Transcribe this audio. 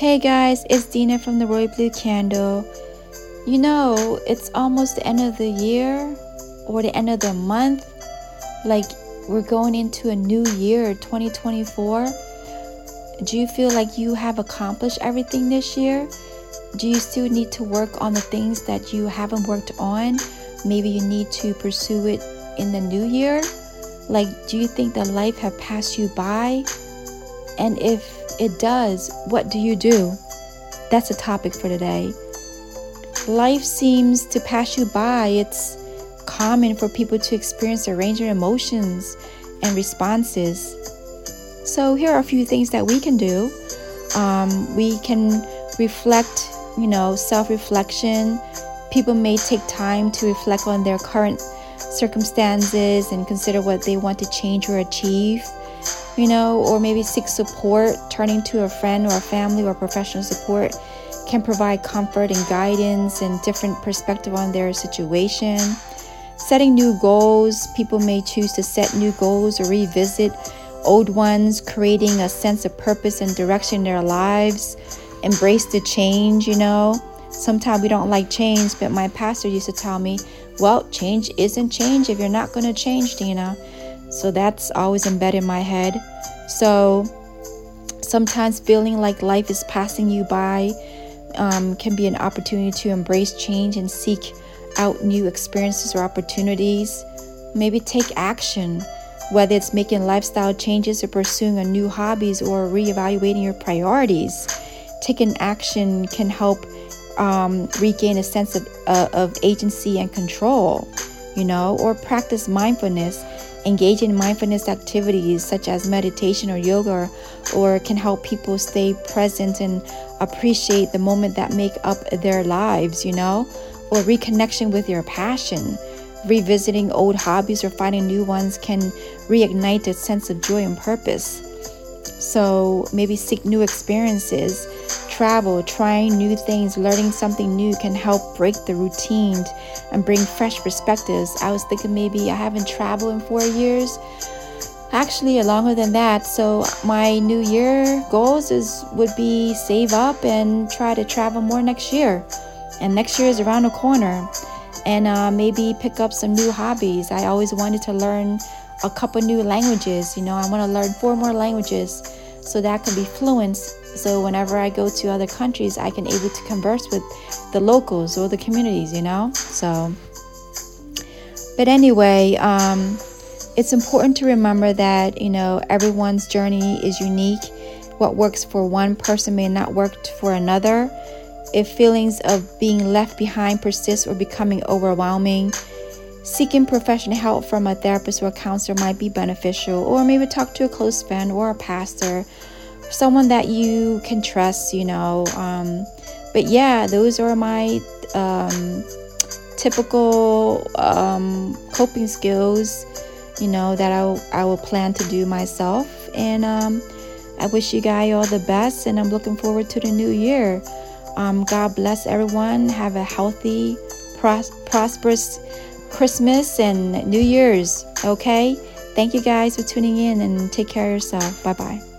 Hey guys, it's Dina from the Royal Blue Candle. You know, it's almost the end of the year or the end of the month. Like we're going into a new year, 2024. Do you feel like you have accomplished everything this year? Do you still need to work on the things that you haven't worked on? Maybe you need to pursue it in the new year? Like, do you think that life have passed you by? And if it does, what do you do? That's a topic for today. Life seems to pass you by. It's common for people to experience a range of emotions and responses. So, here are a few things that we can do. Um, we can reflect, you know, self reflection. People may take time to reflect on their current circumstances and consider what they want to change or achieve you know, or maybe seek support, turning to a friend or a family or professional support can provide comfort and guidance and different perspective on their situation. Setting new goals, people may choose to set new goals or revisit old ones, creating a sense of purpose and direction in their lives. Embrace the change, you know. Sometimes we don't like change, but my pastor used to tell me, well, change isn't change if you're not going to change, Dina. So that's always embedded in my head. So sometimes feeling like life is passing you by um, can be an opportunity to embrace change and seek out new experiences or opportunities. Maybe take action, whether it's making lifestyle changes or pursuing a new hobbies or reevaluating your priorities. Taking action can help um, regain a sense of, uh, of agency and control, you know, or practice mindfulness. Engage in mindfulness activities such as meditation or yoga or can help people stay present and appreciate the moment that make up their lives you know or reconnection with your passion. Revisiting old hobbies or finding new ones can reignite a sense of joy and purpose. So maybe seek new experiences travel, trying new things, learning something new can help break the routine and bring fresh perspectives. I was thinking maybe I haven't traveled in four years. Actually, longer than that. So my new year goals is would be save up and try to travel more next year. And next year is around the corner. And uh, maybe pick up some new hobbies. I always wanted to learn a couple new languages. You know, I want to learn four more languages so that can be fluent so whenever I go to other countries, I can able to converse with the locals or the communities, you know. So, but anyway, um, it's important to remember that you know everyone's journey is unique. What works for one person may not work for another. If feelings of being left behind persist or becoming overwhelming, seeking professional help from a therapist or counselor might be beneficial, or maybe talk to a close friend or a pastor someone that you can trust, you know. Um, but yeah, those are my um, typical um, coping skills, you know, that I, I will plan to do myself. And um, I wish you guys all the best, and I'm looking forward to the new year. Um, God bless everyone. Have a healthy, pros- prosperous Christmas and New Year's. Okay? Thank you guys for tuning in and take care of yourself. Bye bye.